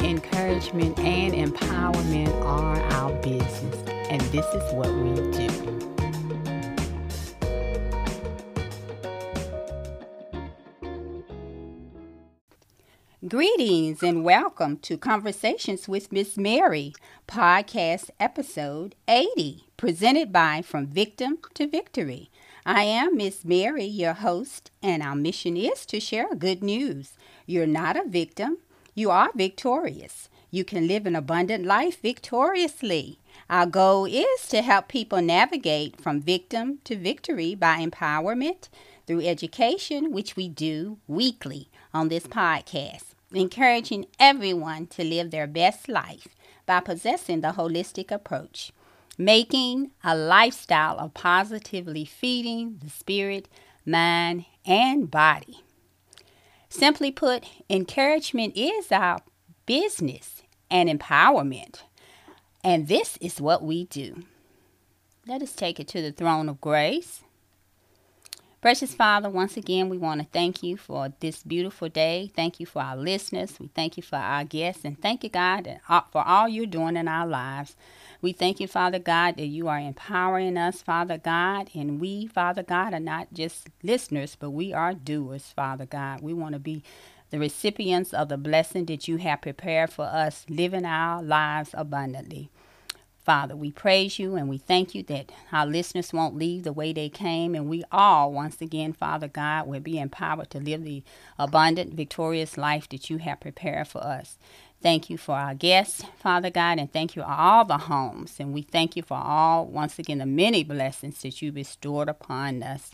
encouragement and empowerment are our business, and this is what we do. Greetings and welcome to Conversations with Miss Mary, podcast episode 80, presented by From Victim to Victory. I am Miss Mary, your host, and our mission is to share good news. You're not a victim, you are victorious. You can live an abundant life victoriously. Our goal is to help people navigate from victim to victory by empowerment through education, which we do weekly on this podcast, encouraging everyone to live their best life by possessing the holistic approach making a lifestyle of positively feeding the spirit, mind, and body. Simply put, encouragement is our business and empowerment. And this is what we do. Let us take it to the throne of grace. Precious Father, once again, we want to thank you for this beautiful day. Thank you for our listeners. We thank you for our guests. And thank you, God, for all you're doing in our lives. We thank you, Father God, that you are empowering us, Father God. And we, Father God, are not just listeners, but we are doers, Father God. We want to be the recipients of the blessing that you have prepared for us, living our lives abundantly. Father, we praise you and we thank you that our listeners won't leave the way they came, and we all, once again, Father God, will be empowered to live the abundant, victorious life that you have prepared for us. Thank you for our guests, Father God, and thank you for all the homes. And we thank you for all, once again, the many blessings that you bestowed upon us.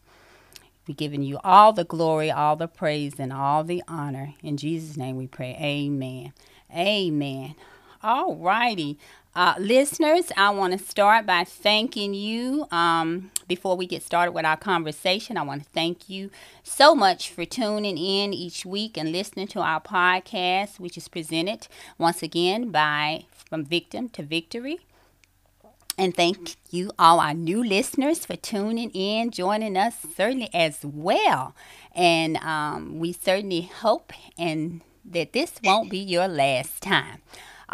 We're giving you all the glory, all the praise, and all the honor. In Jesus' name we pray. Amen. Amen. All righty. Uh, listeners, I want to start by thanking you. Um, before we get started with our conversation, I want to thank you so much for tuning in each week and listening to our podcast, which is presented once again by From Victim to Victory. And thank you, all our new listeners, for tuning in, joining us certainly as well. And um, we certainly hope and that this won't be your last time.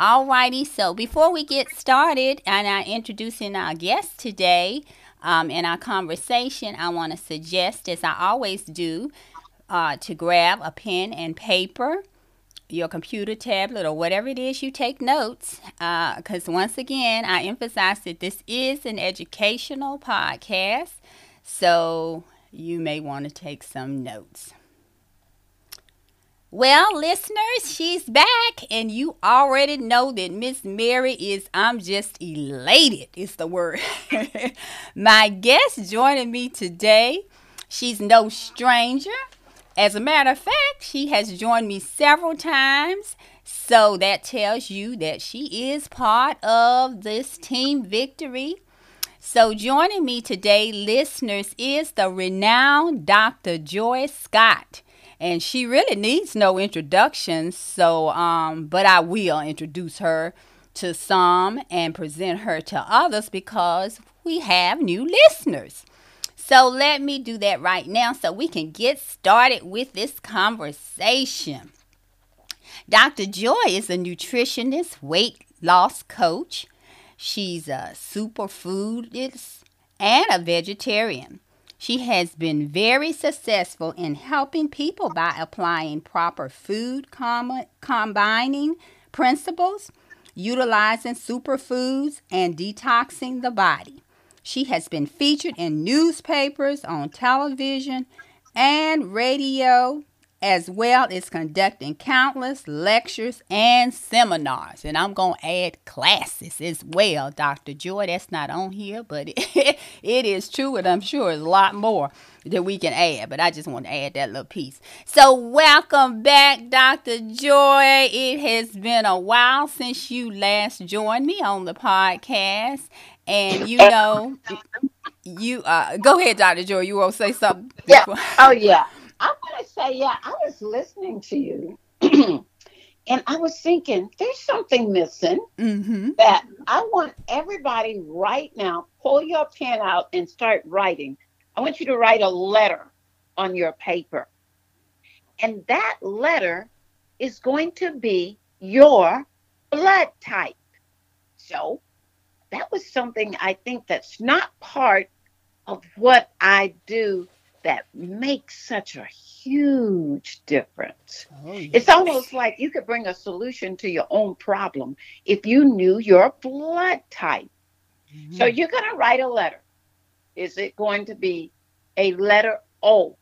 Alrighty, so before we get started and I introducing our guest today um, in our conversation, I want to suggest, as I always do, uh, to grab a pen and paper, your computer, tablet, or whatever it is you take notes. Because uh, once again, I emphasize that this is an educational podcast, so you may want to take some notes. Well, listeners, she's back, and you already know that Miss Mary is, I'm just elated, is the word. My guest joining me today, she's no stranger. As a matter of fact, she has joined me several times. So that tells you that she is part of this team victory. So, joining me today, listeners, is the renowned Dr. Joy Scott and she really needs no introduction. So, um, but I will introduce her to some and present her to others because we have new listeners. So let me do that right now so we can get started with this conversation. Dr. Joy is a nutritionist, weight loss coach. She's a superfoodist and a vegetarian. She has been very successful in helping people by applying proper food com- combining principles, utilizing superfoods, and detoxing the body. She has been featured in newspapers, on television, and radio as well as conducting countless lectures and seminars. And I'm going to add classes as well, Dr. Joy. That's not on here, but it, it is true, and I'm sure there's a lot more that we can add, but I just want to add that little piece. So, welcome back, Dr. Joy. It has been a while since you last joined me on the podcast. And you know, you uh go ahead, Dr. Joy. You want to say something? Yeah. Oh yeah. I want to say, yeah, I was listening to you and I was thinking, there's something missing Mm-hmm. that I want everybody right now, pull your pen out and start writing. I want you to write a letter on your paper. And that letter is going to be your blood type. So that was something I think that's not part of what I do that makes such a huge difference. Oh, It's almost like you could bring a solution to your own problem if you knew your blood type. So Mm-hmm. you're going to write a letter. Is it going to be a letter O?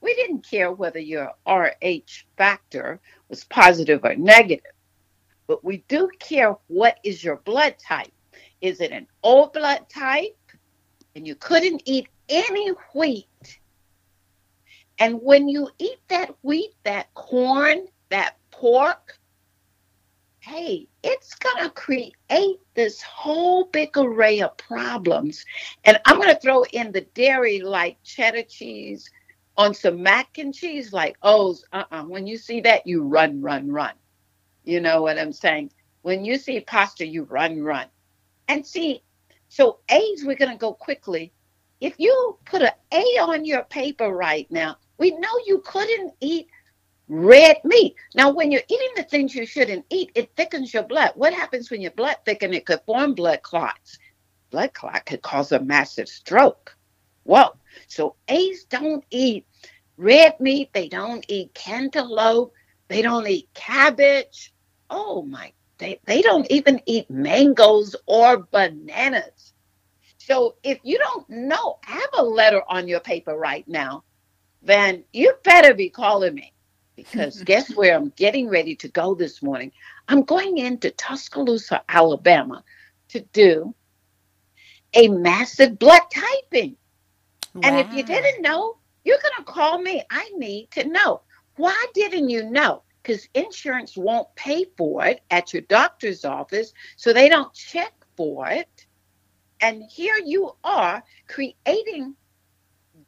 We didn't care whether your RH factor was positive or negative, but we do care what is your blood type. Is it an O blood type? And you couldn't eat any wheat. And when you eat that wheat, that corn, that pork, hey, it's going to create this whole big array of problems. And I'm going to throw in the dairy like cheddar cheese on some mac and cheese, like O's. Uh uh When you see that, you run, run, run. You know what I'm saying? When you see pasta, you run, run. And see, so A's, we're going to go quickly. If you put an A on your paper right now, we know you couldn't eat red meat. Now, when you're eating the things you shouldn't eat, it thickens your blood. What happens when your blood thickens? It could form blood clots. Blood clot could cause a massive stroke. Whoa. So A's don't eat red meat. They don't eat cantaloupe. They don't eat cabbage. Oh my, they, they don't even eat mangoes or bananas. So if you don't know, have a letter on your paper right now, then you better be calling me because guess where I'm getting ready to go this morning? I'm going into Tuscaloosa, Alabama to do a massive blood typing. And if you didn't know, you're going to call me. I need to know. Why didn't you know? Because insurance won't pay for it at your doctor's office, so they don't check for it. And here you are creating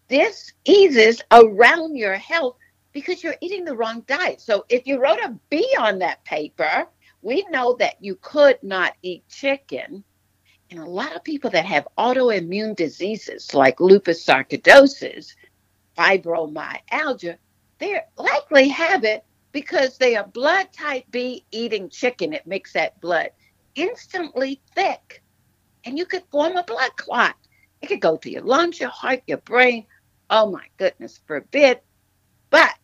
diseases around your health because you're eating the wrong diet. So if you wrote a B on that paper, we know that you could not eat chicken. And a lot of people that have autoimmune diseases like lupus sarcoidosis, fibromyalgia, they likely have it because they are blood type B eating chicken. It makes that blood instantly thick. And you could form a blood clot. It could go to your lungs, your heart, your brain. Oh my goodness, forbid. But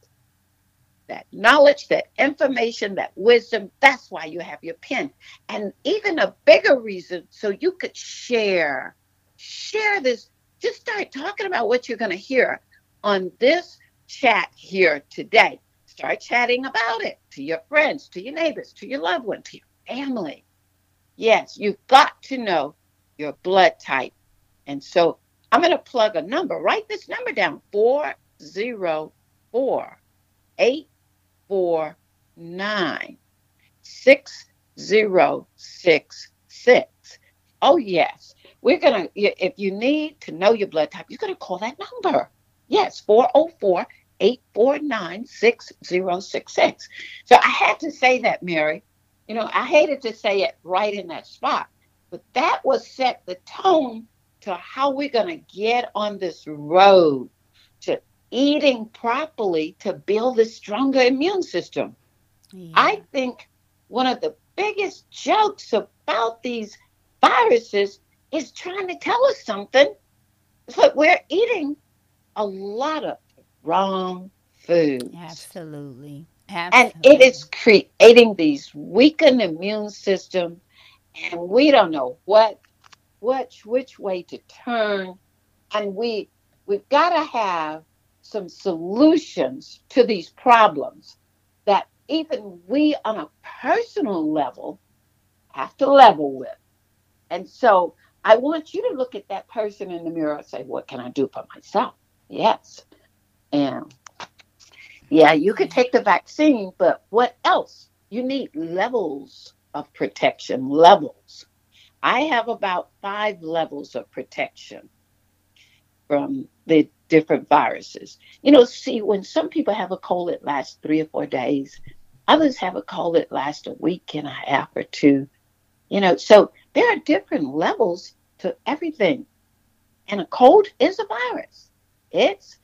that knowledge, that information, that wisdom, that's why you have your pen. And even a bigger reason, so you could share, share this. Just start talking about what you're going to hear on this chat here today. Start chatting about it to your friends, to your neighbors, to your loved one, to your family. Yes, you've got to know your blood type. And so I'm going to plug a number. Write this number down 404 849 6066. Oh, yes. We're going to, if you need to know your blood type, you're going to call that number. Yes, 404 849 6066. So I had to say that, Mary. You know, I hated to say it right in that spot, but that was set the tone to how we're going to get on this road to eating properly to build a stronger immune system. Yeah. I think one of the biggest jokes about these viruses is trying to tell us something. It's like we're eating a lot of wrong food. Absolutely. And it is creating these weakened immune system, and we don't know what, which, which way to turn. And we, we've got to have some solutions to these problems that even we on a personal level have to level with. And so I want you to look at that person in the mirror and say, What can I do for myself? Yes. And yeah, you could take the vaccine, but what else? You need levels of protection, levels. I have about five levels of protection from the different viruses. You know, see, when some people have a cold, it lasts three or four days. Others have a cold it lasts a week and a half or two. You know, so there are different levels to everything. And a cold is a virus. It's,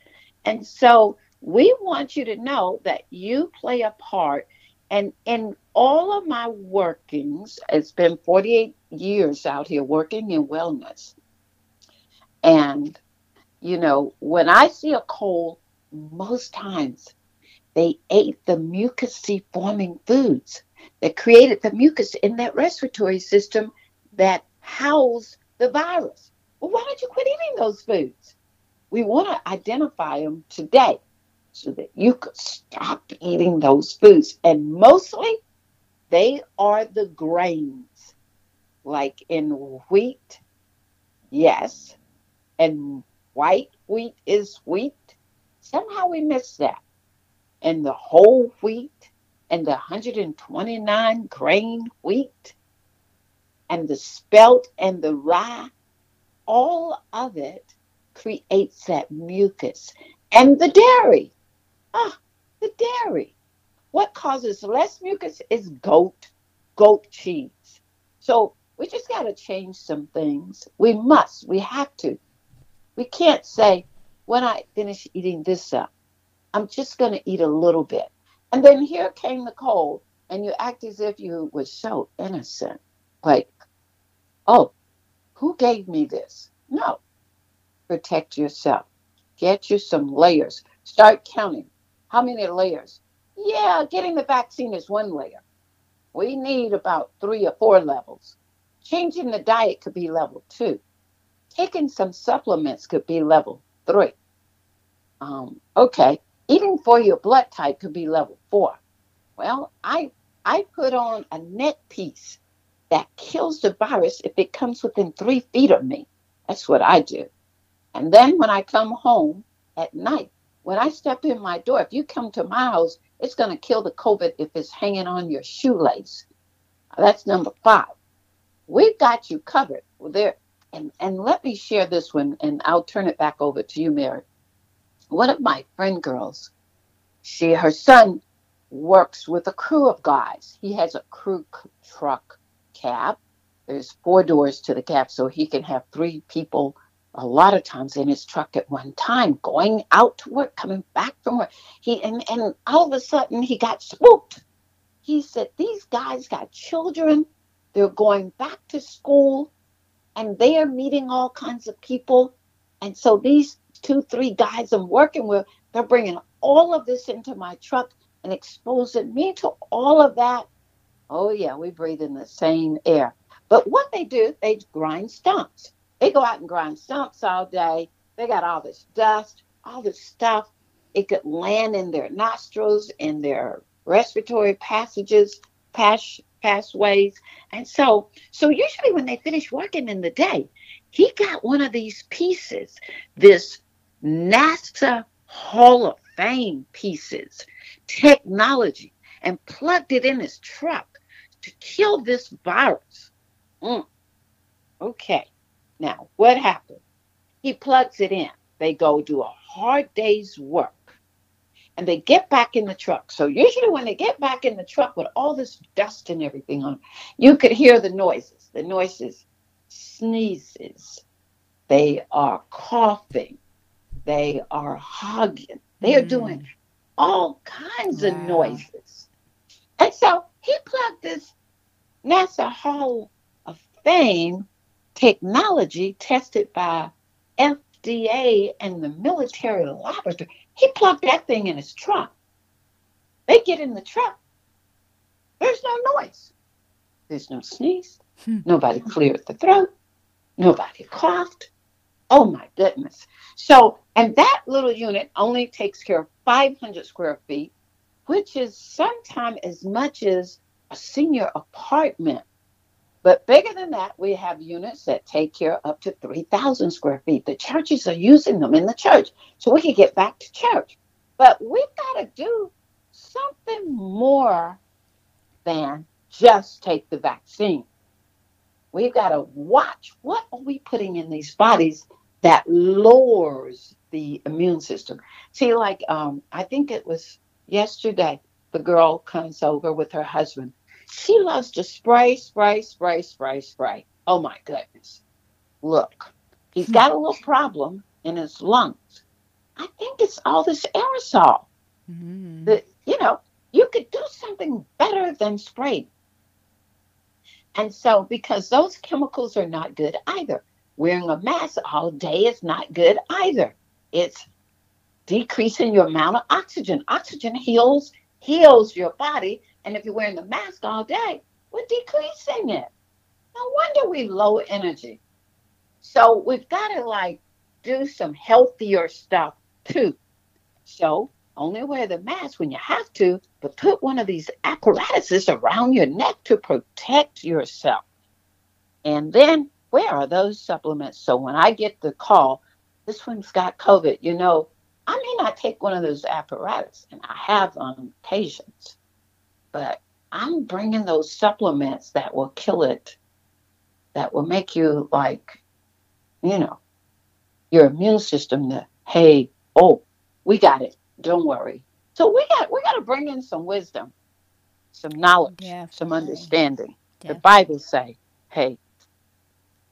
and so we want you to know that you play a part. And in all of my workings, it's been 48 years out here working in wellness. And, you know, when I see a cold, most times they ate the mucousy forming foods that created the mucus in that respiratory system that house the virus. Well, why don't you quit eating those foods? We want to identify them today so that you could stop eating those foods. And mostly they are the grains, like in wheat, yes, and white wheat is wheat. Somehow we miss that. And the whole wheat and the 129 grain wheat and the spelt and the rye, all of it creates that mucus. And the dairy, ah, the dairy. What causes less mucus is goat, goat cheese. So we just got to change some things. We must, we have to. We can't say, when I finish eating this up, I'm just going to eat a little bit. And then here came the cold, and you act as if you were so innocent. Like, oh, who gave me this? No. Protect yourself. Get you some layers. Start counting. How many layers? Yeah, getting the vaccine is one layer. We need about three or four levels. Changing the diet could be level two. Taking some supplements could be level three. Um, okay, eating for your blood type could be level four. Well, I I put on a neck piece that kills the virus if it comes within three feet of me. That's what I do. And then when I come home at night, when I step in my door, if you come to my house, it's going to kill the COVID if it's hanging on your shoelace. That's number five. We've got you covered. There, and, and let me share this one, and I'll turn it back over to you, Mary one of my friend girls, she her son works with a crew of guys. He has a crew truck cab. There's four doors to the cab, so he can have three people a lot of times in his truck at one time, going out to work, coming back from work. He and, and all of a sudden he got spooked. He said, These guys got children, they're going back to school, and they are meeting all kinds of people. And so these two, three guys I'm working with, they're bringing all of this into my truck and exposing me to all of that. Oh, yeah, we breathe in the same air. But what they do, they grind stumps. They go out and grind stumps all day. They got all this dust, all this stuff. It could land in their nostrils, in their respiratory passages, pass, pathways. And so, so usually when they finish working in the day, he got one of these pieces, this NASA Hall of Fame pieces, technology, and plugged it in his truck to kill this virus. Mm. Okay, now what happened? He plugs it in. They go do a hard day's work and they get back in the truck. So usually when they get back in the truck with all this dust and everything on, you could hear the noises. The noises, sneezes. They are coughing. They are hugging. They are mm. doing all kinds wow. of noises. And so he plugged this NASA Hall of Fame technology tested by FDA and the military laboratory. He plugged that thing in his truck. They get in the truck. There's no noise. There's no sneeze. Hmm. Nobody cleared the throat. Nobody coughed. Oh my goodness. So, and that little unit only takes care of 500 square feet, which is sometimes as much as a senior apartment. But bigger than that, we have units that take care up to 3,000 square feet. The churches are using them in the church so we can get back to church. But we've got to do something more than just take the vaccine. We've got to watch what are we putting in these bodies that lowers the immune system. See, like um, I think it was yesterday, the girl comes over with her husband. She loves to spray, spray, spray, spray, spray. Oh my goodness. Look, he's got a little problem in his lungs. I think it's all this aerosol. Mm. The, you know, you could do something better than spray. And so, because those chemicals are not good either, wearing a mask all day is not good either. It's decreasing your amount of oxygen. Oxygen heals heals your body, and if you're wearing the mask all day, we're decreasing it. No wonder we low energy. So we've got to like do some healthier stuff too. So only wear the mask when you have to, but put one of these apparatuses around your neck to protect yourself. And then where are those supplements? So when I get the call, this one's got COVID, you know, I may not take one of those apparatus, and I have on occasions, but I'm bringing those supplements that will kill it, that will make you like, you know, your immune system to, hey, oh, we got it. Don't worry. So we got we got to bring in some wisdom, some knowledge, some Definitely. understanding. The Bible say, hey,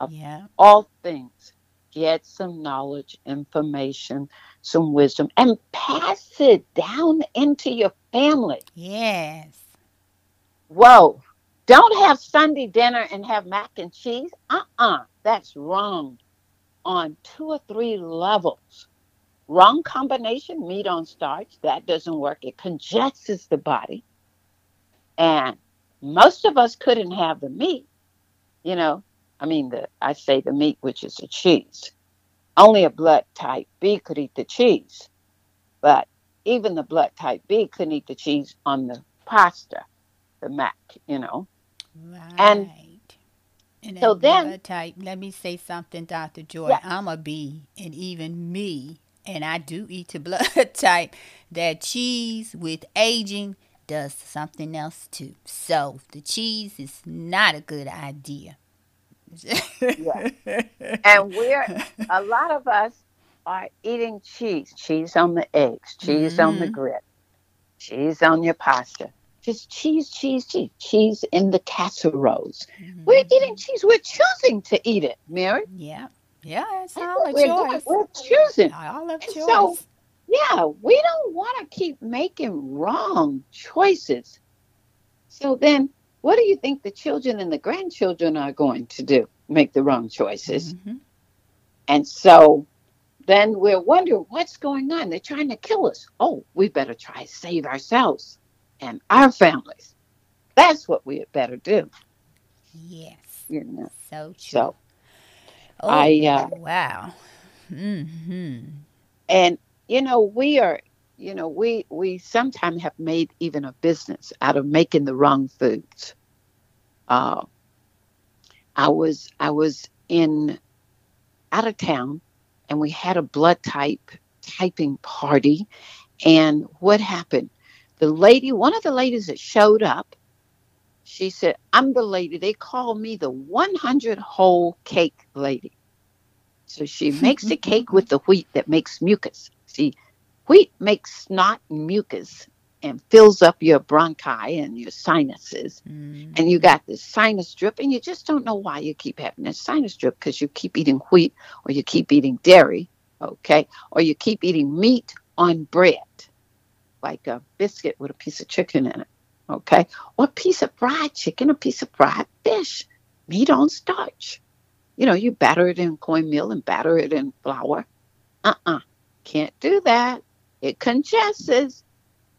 of Yeah. all things, get some knowledge, information, some wisdom, and pass it down into your family. Yes. Whoa. Don't have Sunday dinner and have mac and cheese. Uh uh That's wrong on two or three levels. Wrong combination, meat on starch. That doesn't work. It congests the body. And most of us couldn't have the meat, you know. I mean, the I say the meat, which is the cheese. Only a blood type B could eat the cheese. But even the blood type B couldn't eat the cheese on the pasta, the mac, you know. Right. And and so then- type, let me say something, Dr. Joy. Yeah. I'm a B, and even me, and I do eat the blood type. That cheese with aging does something else too. So the cheese is not a good idea. Yeah. And we're a lot of us are eating cheese, cheese on the eggs, cheese on the Mhm. grit, cheese on your pasta. Just cheese, cheese, cheese, cheese in the casseroles. We're eating cheese. We're choosing to eat it, Mary. Yeah. Yeah, it's all a we're doing. choice. We're choosing. All of choice. so- Yeah, we don't want to keep making wrong choices. So then, what do you think the children and the grandchildren are going to do? Make the wrong choices. Mhm. And so then we're wondering what's going on. They're trying to kill us. Oh, we better try to save ourselves and our families. That's what we had better do. Yes. You know. So true. So oh, I, uh, wow. hmm and you know, we are you know, we we sometimes have made even a business out of making the wrong foods. Uh I was I was in out of town and we had a blood type typing party and what happened the lady one of the ladies that showed up she said i'm the lady. They call me the 100 whole cake lady. So she makes the cake with the wheat that makes mucus. See wheat makes snot and mucus and fills up your bronchi and your sinuses. Mm. and you got this sinus drip and you just don't know why you keep having this sinus drip because you keep eating wheat or you keep eating dairy okay? Or you keep eating meat on bread like a biscuit with a piece of chicken in it okay? Or a piece of fried chicken a piece of fried fish meat on starch. You know you batter it in cornmeal and batter it in flour. Uh-uh can't do that. It congests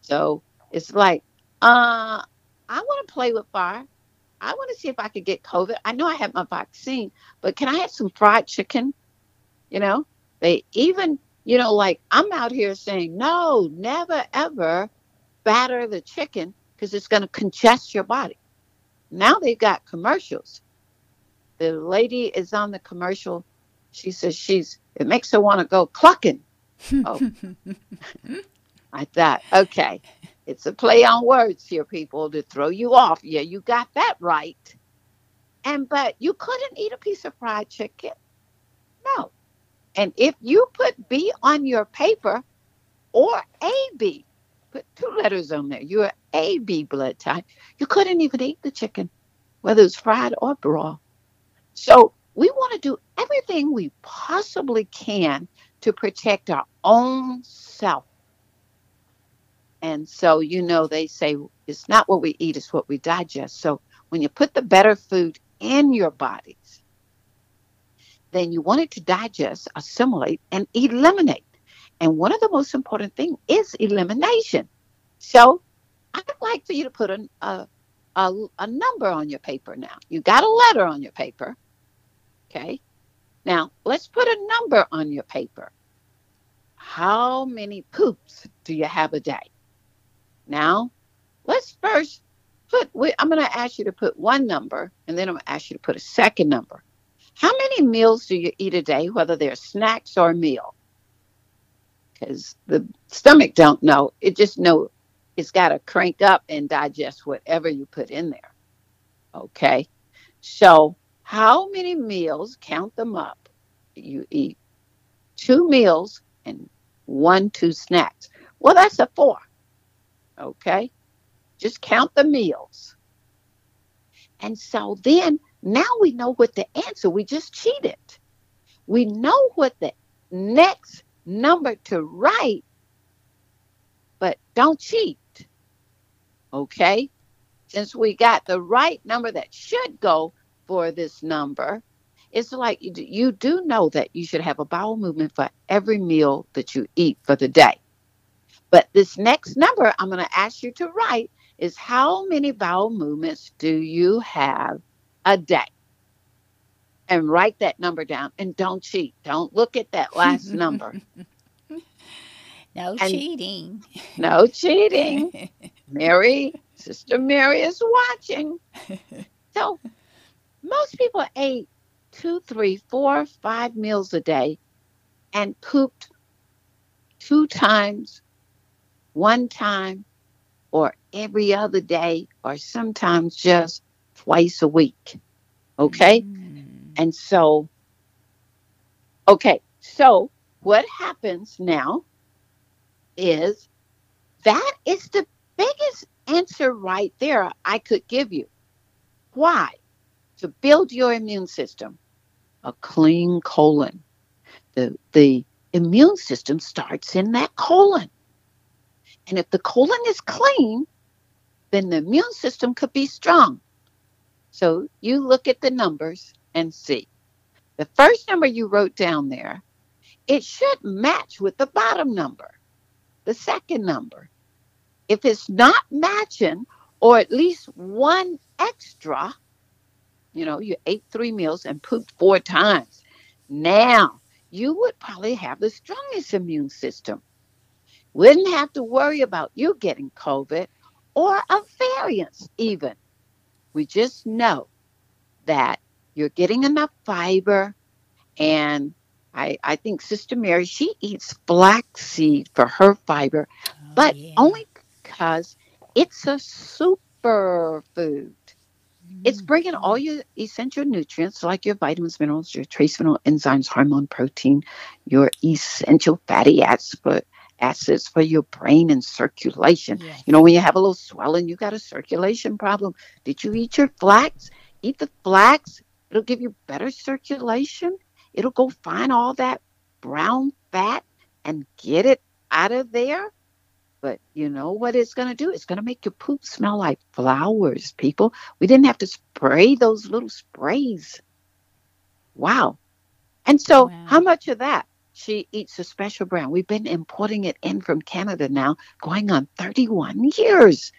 so it's like uh I want to play with fire. I want to see if I could get COVID. I know I have my vaccine, but can I have some fried chicken? You know, they even, you know, like I'm out here saying, no, never ever batter the chicken because it's going to congest your body. Now they've got commercials. The lady is on the commercial. She says she's, it makes her want to go clucking. Oh, I thought, okay, it's a play on words here, people, to throw you off. Yeah, you got that right. And, but you couldn't eat a piece of fried chicken. No. And if you put B on your paper or AB, put two letters on there, you're AB blood type, you couldn't even eat the chicken, whether it's fried or raw. So we want to do everything we possibly can to protect our own self. And so, you know, they say it's not what we eat, it's what we digest. So when you put the better food in your bodies, then you want it to digest, assimilate, and eliminate. And one of the most important things is elimination. So I'd like for you to put a, a, a, a number on your paper now. You got a letter on your paper. Okay. Now let's put a number on your paper. How many poops do you have a day? Now, let's first put, I'm going to ask you to put one number and then I'm going to ask you to put a second number. How many meals do you eat a day, whether they're snacks or a meal? Because the stomach don't know. It just know it's got to crank up and digest whatever you put in there. Okay. So how many meals, count them up, you eat two meals and one, two snacks. Well, that's a four. Okay. Just count the meals. And so then now we know what the answer, we just cheated. We know what the next number to write, but don't cheat. Okay? Since we got the right number that should go for this number, it's like you do, know that you should have a bowel movement for every meal that you eat for the day. But this next number I'm going to ask you to write is how many bowel movements do you have a day? And write that number down and don't cheat. Don't look at that last number. No and cheating. No cheating. Mary, Sister Mary is watching. So most people ate two, three, four, five meals a day and pooped two times one time or every other day or sometimes just twice a week. Okay? Mm. And so, okay, so what happens now is that is the biggest answer right there I could give you. Why? To build your immune system, a clean colon. The, the immune system starts in that colon. And if the colon is clean, then the immune system could be strong. So you look at the numbers and see. The first number you wrote down there, it should match with the bottom number, the second number. If it's not matching, or at least one extra, you know, you ate three meals and pooped four times. Now, you would probably have the strongest immune system wouldn't have to worry about you getting COVID or a variance, even. We just know that you're getting enough fiber. And I, I think Sister Mary, she eats flaxseed for her fiber, oh, but yeah. only because it's a super food. It's mm. bringing all your essential nutrients like your vitamins, minerals, your trace mineral enzymes, hormone, protein, your essential fatty acids, acids for your brain and circulation. Yes. You know, when you have a little swelling, you got a circulation problem. Did you eat your flax? Eat the flax. It'll give you better circulation. It'll go find all that brown fat and get it out of there. But you know what it's going to do? It's going to make your poop smell like flowers, people. We didn't have to spray those little sprays. Wow. And so, wow. how much of that? She eats a special brand. We've been importing it in from Canada now, going on 31 years.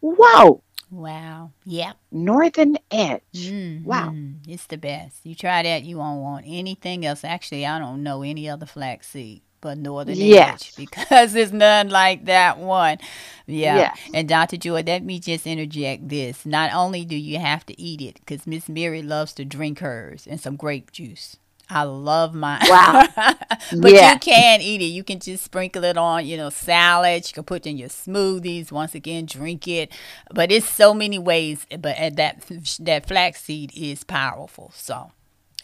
Wow. Wow. Yep. Northern Edge. Mm, Wow. It's the best. You try that, you won't want anything else. Actually, I don't know any other flaxseed but Northern Yes. Edge because there's none like that one. Yeah. Yes. And Dr. Joy, let me just interject this. Not only do you have to eat it, because Miss Mary loves to drink hers and some grape juice. I love mine. Wow. but Yeah. you can eat it. You can just sprinkle it on, you know, salad. You can put it in your smoothies. Once again, drink it. But it's so many ways. But that that flaxseed is powerful. So,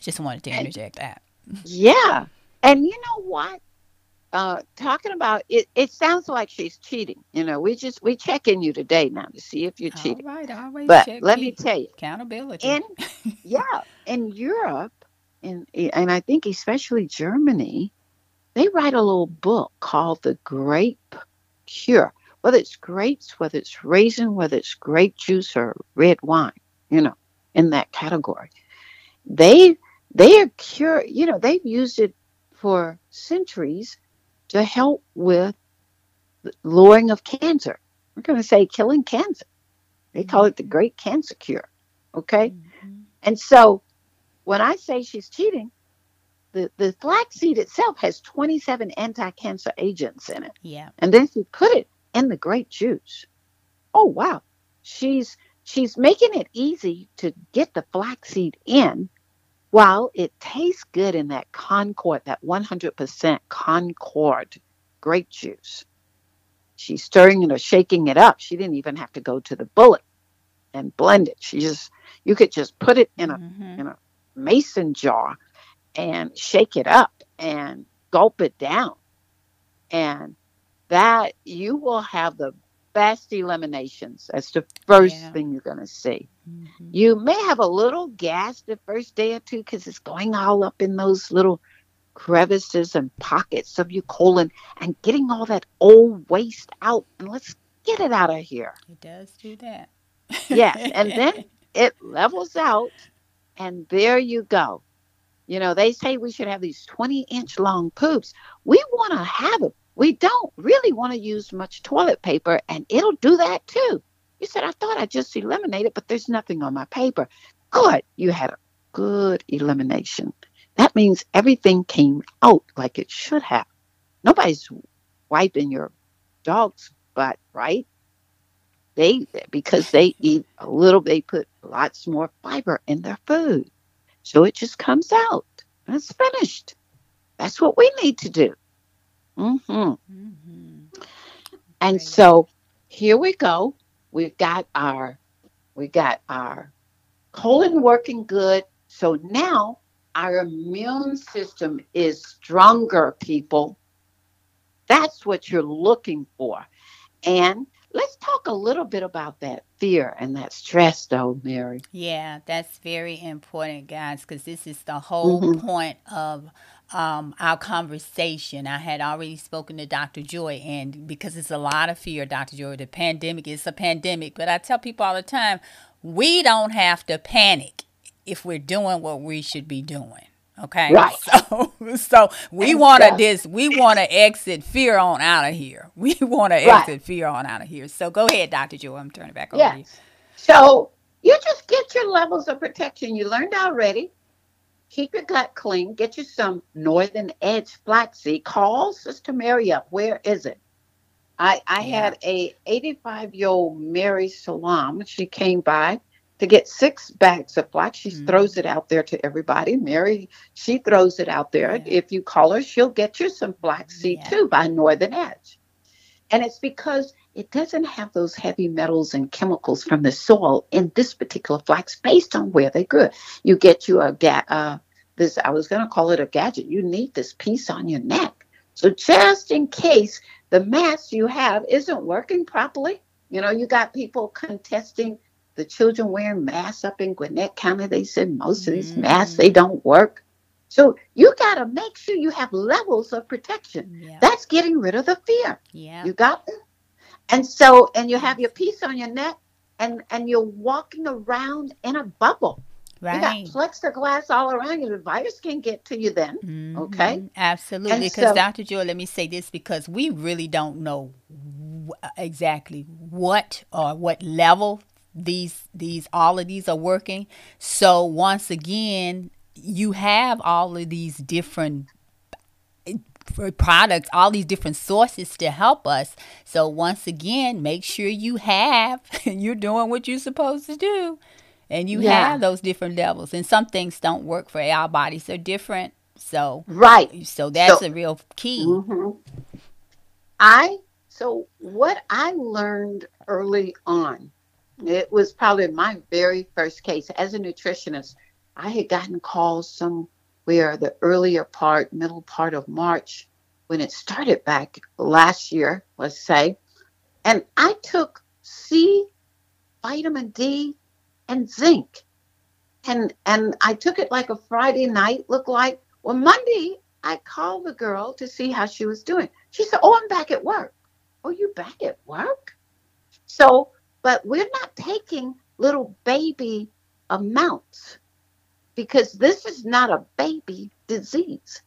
just wanted to interject that. Yeah. And you know what? Uh, talking about it, it sounds like she's cheating. You know, we just we checking you today now to see if you're cheating. All right, always But check let me tell you, accountability. in yeah, in Europe, in and I think especially Germany, they write a little book called The Grape Cure. Whether it's grapes, whether it's raisin, whether it's grape juice or red wine, you know, in that category. They they are cure, you know, they've used it for centuries to help with the lowering of cancer. We're going to say killing cancer. They call it the great cancer cure. Okay? Mhm. And so when I say she's cheating, the, the flaxseed itself has 27 anti cancer agents in it. Yeah. And then she put it in the grape juice. Oh wow. She's she's making it easy to get the flaxseed in while it tastes good in that Concord, that 100% Concord grape juice. She's stirring it or shaking it up. She didn't even have to go to the bullet and blend it. She just you could just put it in a Mhm. in a mason jar and shake it up and gulp it down. And that you will have the best eliminations. That's the first Yeah. thing you're going to see. Mhm. You may have a little gas the first day or two because it's going all up in those little crevices and pockets of your colon and getting all that old waste out. And let's get it out of here. It does do that. Yes. And then it levels out, and there you go. You know, they say we should have these 20 inch long poops. We want to have them. We don't really want to use much toilet paper, and it'll do that too. You said, I thought I just eliminated, but there's nothing on my paper. Good. You had a good elimination. That means everything came out like it should have. Nobody's wiping your dog's butt, right? They because they eat a little, they put lots more fiber in their food. So it just comes out. And it's finished. That's what we need to do. hmm Mhm. And Right. so here we go. We've got our we got our colon working good. So now our immune system is stronger, people. That's what you're looking for. And let's talk a little bit about that fear and that stress, though, Mary. Yeah, that's very important, guys, because this is the whole Mhm. point of um, our conversation. I had already spoken to Dr. Joy, and because it's a lot of fear, Dr. Joy, the pandemic is a pandemic. But I tell people all the time, we don't have to panic if we're doing what we should be doing. Okay, Right. so so we want to this we want to exit fear on out of here. We want to Right. exit fear on out of here. So go ahead, Dr. Joy. I'm turning it back over to you. So you just get your levels of protection. You learned already. Keep your gut clean. Get you some Northern Edge flaxseed. Call Sister Mary up. Where is it? I I Yeah. had a 85 year old Mary Salam. She came by to get six bags of flax. She Mhm. throws it out there to everybody. Mary, she throws it out there. Yeah. If you call her, she'll get you some flaxseed Yeah. too by Northern Edge. And it's because it doesn't have those heavy metals and chemicals from the soil in this particular flax based on where they grew. You get you a ga- uh, this I was going to call it a gadget. You need this piece on your neck. So just in case the mask you have isn't working properly, you know, you got people contesting the children wearing masks up in Gwinnett County. They said most of these masks Mhm. they don't work. So you got to make sure you have levels of protection. Yeah, That's getting rid of the fear. yeah. You got it? And so, and you have your piece on your neck, and and you're walking around in a bubble. Right. You got plexiglass all around you. The virus can get to you then. Okay. Mhm. Absolutely. And Because, so- Dr. Joy, let me say this because we really don't know exactly what or what level these these all of these are working. So once again, you have all of these different products, all these different sources to help us. So once again, make sure you have you're doing what you're supposed to do. And you Yeah. have those different levels. And some things don't work for our bodies. They're different. So Right. so that's So- a real key. Mhm. I so what I learned early on, it was probably my very first case as a nutritionist. I had gotten calls somewhere the earlier part, middle part of March when it started back last year, let's say, and I took C, vitamin D, and zinc, and and I took it like a Friday night. Looked like well Monday I called the girl to see how she was doing. She said, Oh, I'm back at work. Oh, you back at work? So, but we're not taking little baby amounts because this is not a baby disease.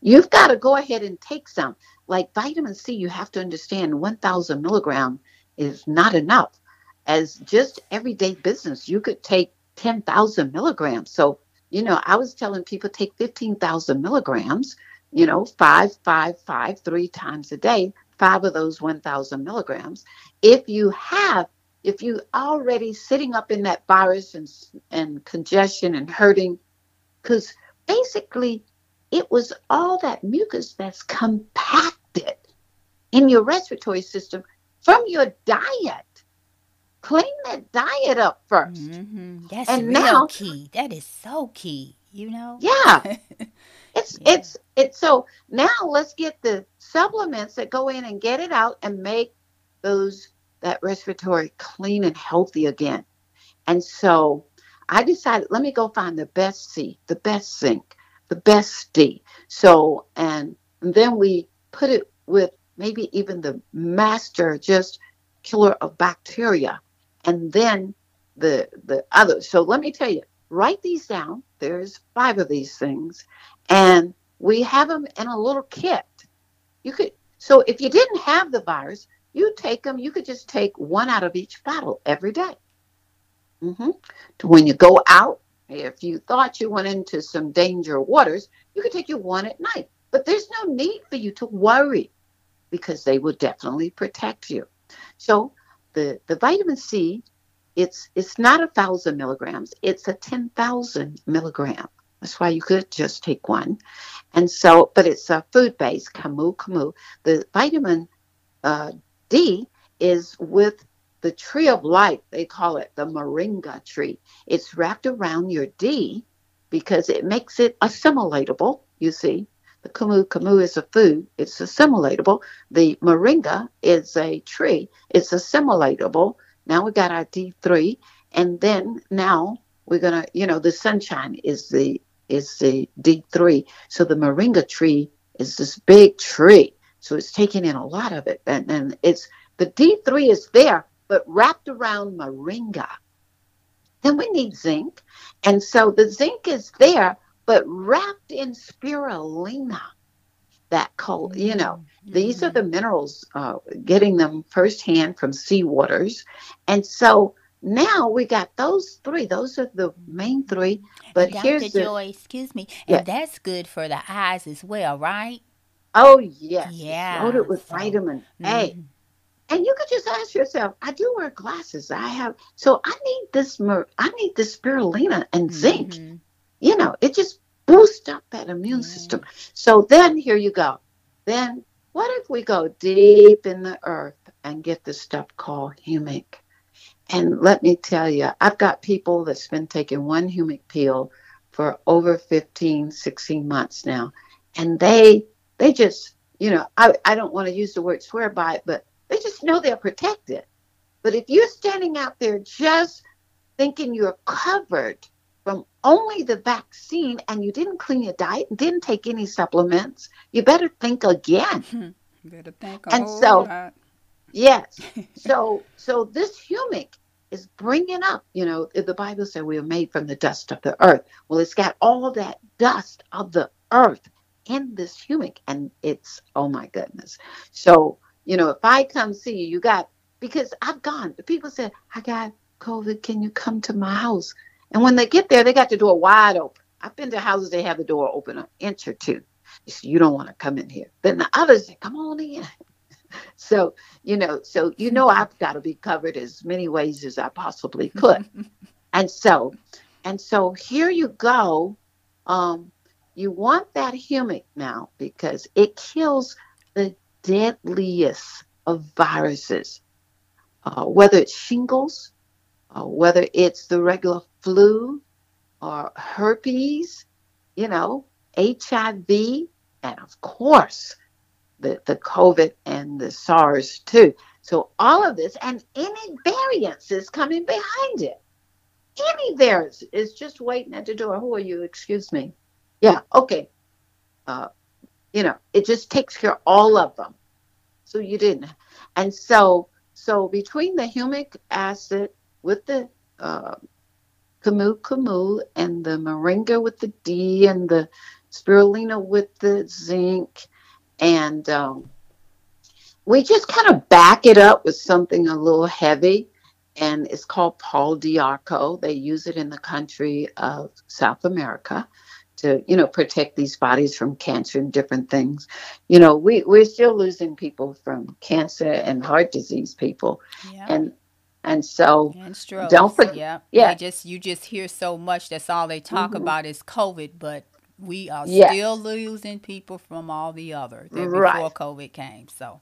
You've got to go ahead and take some. Like vitamin C, you have to understand 1,000 milligram is not enough. As just everyday business, you could take 10,000 milligrams. So, you know, I was telling people take 15,000 milligrams, you know, five, five, five, three times a day, five of those 1,000 milligrams. If you have, if you already sitting up in that virus and, and congestion and hurting, because basically it was all that mucus that's compacted in your respiratory system from your diet. Clean that diet up 1st hmm That's And real now- key. That is so key. You know. Yeah. It's Yeah. it's it's so now let's get the supplements that go in and get it out and make those that respiratory clean and healthy again. And so I decided let me go find the best C, the best zinc, the best D. So and then we put it with maybe even the master just killer of bacteria and then the the others. So let me tell you, write these down. There's five of these things and we have them in a little kit. You could so if you didn't have the virus, you take them. You could just take one out of each bottle every day. hmm When you go out, if you thought you went into some danger waters, you could take your one at night. But there's no need for you to worry because they will definitely protect you. So the the vitamin C, it's it's not a thousand milligrams. It's a ten thousand milligram. That's why you could just take one. And so, but it's a food based, Camu Camu. The vitamin uh, D is with the tree of life. They call it the moringa tree. It's wrapped around your D because it makes it assimilatable. You see, the Camu Camu is a food. It's assimilatable. The moringa is a tree. It's assimilatable. Now we got our D3, and then now we're gonna, you know, the sunshine is the is the D3. So the moringa tree is this big tree. So it's taking in a lot of it. And, and it's the D3 is there, but wrapped around moringa. Then we need zinc. And so the zinc is there, but wrapped in spirulina. That cold, you know, these are the minerals, uh, getting them firsthand from seawaters. And so now we got those three. Those are the main three. But Dr. here's the Joy, excuse me, Yeah. and that's good for the eyes as well, right? Oh yes, Yeah, loaded with so- vitamin A. Mhm. And you could just ask yourself, I do wear glasses. I have so I need this mer- I need this spirulina and zinc. Mhm. You know, it just boosts up that immune Yeah. system. So then here you go. Then what if we go deep in the earth and get this stuff called humic? And let me tell you, I've got people that's been taking one humic pill for over 15, 16 months now. And they they just, you know, I, I don't want to use the word swear by it, but they just know they're protected. But if you're standing out there just thinking you're covered from only the vaccine and you didn't clean your diet and didn't take any supplements, you better think again. Better think And so- lot. Yes. So so this humic is bringing up, you know, the Bible said we are made from the dust of the earth. Well, it's got all that dust of the earth in this humic, and it's oh my goodness. So you know, if I come see you, you got because I've gone. People said I got COVID, can you come to my house? And when they get there, they got the door wide open. I've been to houses they have the door open an inch or two. You, say, you don't want to come in here. Then the others say, come on in. so you know, so you know, I've got to be covered as many ways as I possibly could. and so, and so here you go. Um, you want that humic now because it kills the deadliest of viruses, uh, whether it's shingles, uh, whether it's the regular flu or herpes, you know, HIV, and of course, the, the COVID and the SARS too. So all of this and any variants is coming behind it. Any variants is just waiting at the door. Who are you? Excuse me. Yeah, okay. Uh, you know, it just takes care of all of them. So you didn't. And so, so between the humic acid with the uh, Camu Camu and the Moringa with the D and the Spirulina with the zinc, and um, we just kind of back it up with something a little heavy, and it's called Pau d'Arco. They use it in the country of South America to you know protect these bodies from cancer and different things you know we we're still losing people from cancer and heart disease people yeah. and and so and strokes, don't forget yeah yeah they just you just hear so much that's all they talk mm-hmm. about is covid but we are yes. still losing people from all the others right. before covid came so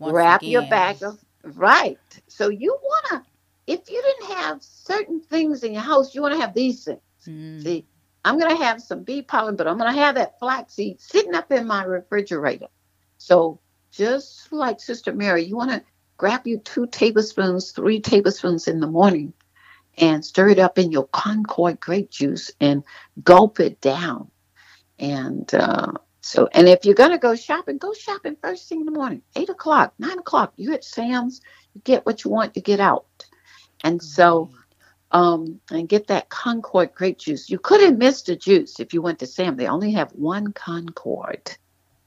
wrap again, your bag of right so you want to if you didn't have certain things in your house you want to have these things mm. see I'm going to have some bee pollen, but I'm going to have that flaxseed sitting up in my refrigerator. So just like Sister Mary, you want to grab you two tablespoons, three tablespoons in the morning and stir it up in your Concord grape juice and gulp it down. And uh, so, and if you're going to go shopping, go shopping first thing in the morning, eight o'clock, nine o'clock. You at Sam's, you get what you want, you get out. And so, um, and get that Concord grape juice. You could have missed a juice if you went to Sam. They only have one Concord,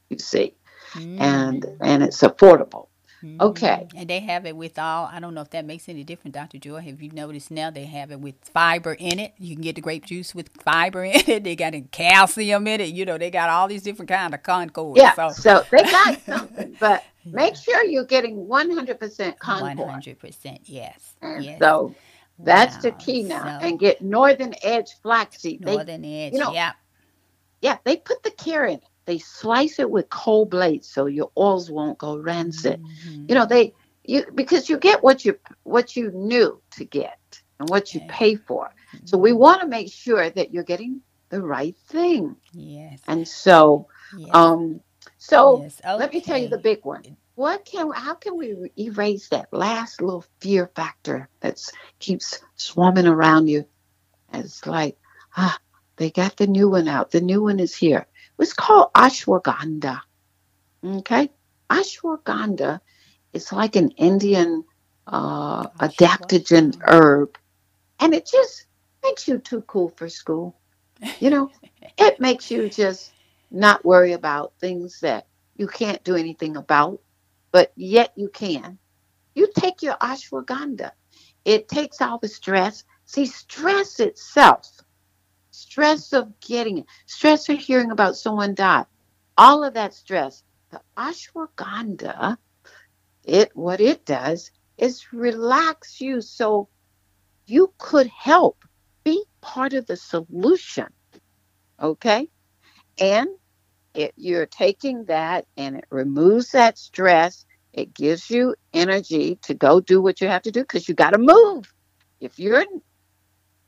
you see, mm. and and it's affordable. Mm-hmm. Okay. And they have it with all, I don't know if that makes any difference, Dr. Joy. Have you noticed now they have it with fiber in it? You can get the grape juice with fiber in it. They got calcium in it. You know, they got all these different kind of Concord. Yeah, so, so they got something, but yeah. make sure you're getting 100% Concord. 100%, yes. And yes. so that's wow. the key now. So, and get Northern Edge flaxseed. Northern they, Edge, you know, yeah. Yeah, they put the care in it. They slice it with cold blades so your oils won't go rancid. Mm-hmm. You know, they you because you get what you what you knew to get and what you pay for. Mm-hmm. So we mm-hmm. want to make sure that you're getting the right thing. Yes. And so yes. um so yes. Okay. let me tell you the big one what can how can we erase that last little fear factor that keeps swarming around you? It's like ah they got the new one out. The new one is here. It's called ashwagandha. Okay? Ashwagandha is like an indian uh, adaptogen herb. And it just makes you too cool for school. You know it makes you just not worry about things that you can't do anything about but yet you can. You take your ashwagandha. It takes all the stress. See, stress itself, stress of getting it, stress of hearing about someone die, all of that stress. The ashwagandha, it what it does is relax you so you could help be part of the solution. Okay? And it, you're taking that and it removes that stress. It gives you energy to go do what you have to do because you got to move. If you're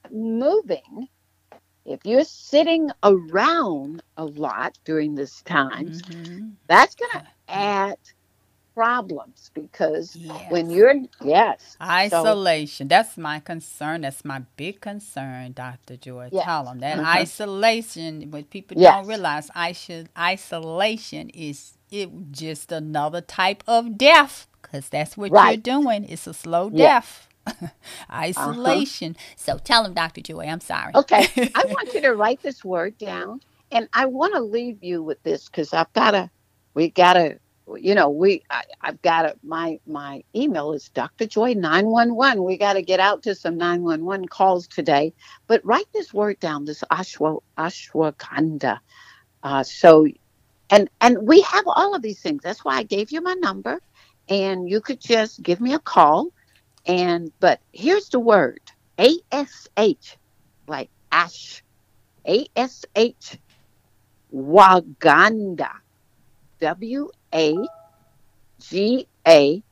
moving, if you're sitting around a lot during this time, mm-hmm. that's going to add problems because yes. when you're yes isolation so, that's my concern that's my big concern dr joy yes. tell them that mm-hmm. isolation when people yes. don't realize isolation is it just another type of death because that's what right. you're doing it's a slow death isolation uh-huh. so tell them dr joy i'm sorry okay i want you to write this word down and i want to leave you with this because i've got to we got to you know, we I, have got a, my my email is Dr. Joy 911. We got to get out to some 911 calls today. But write this word down, this ashwa ashwagandha. Uh, so and and we have all of these things. That's why I gave you my number and you could just give me a call and but here's the word ASH like ash ASH Waganda W A G A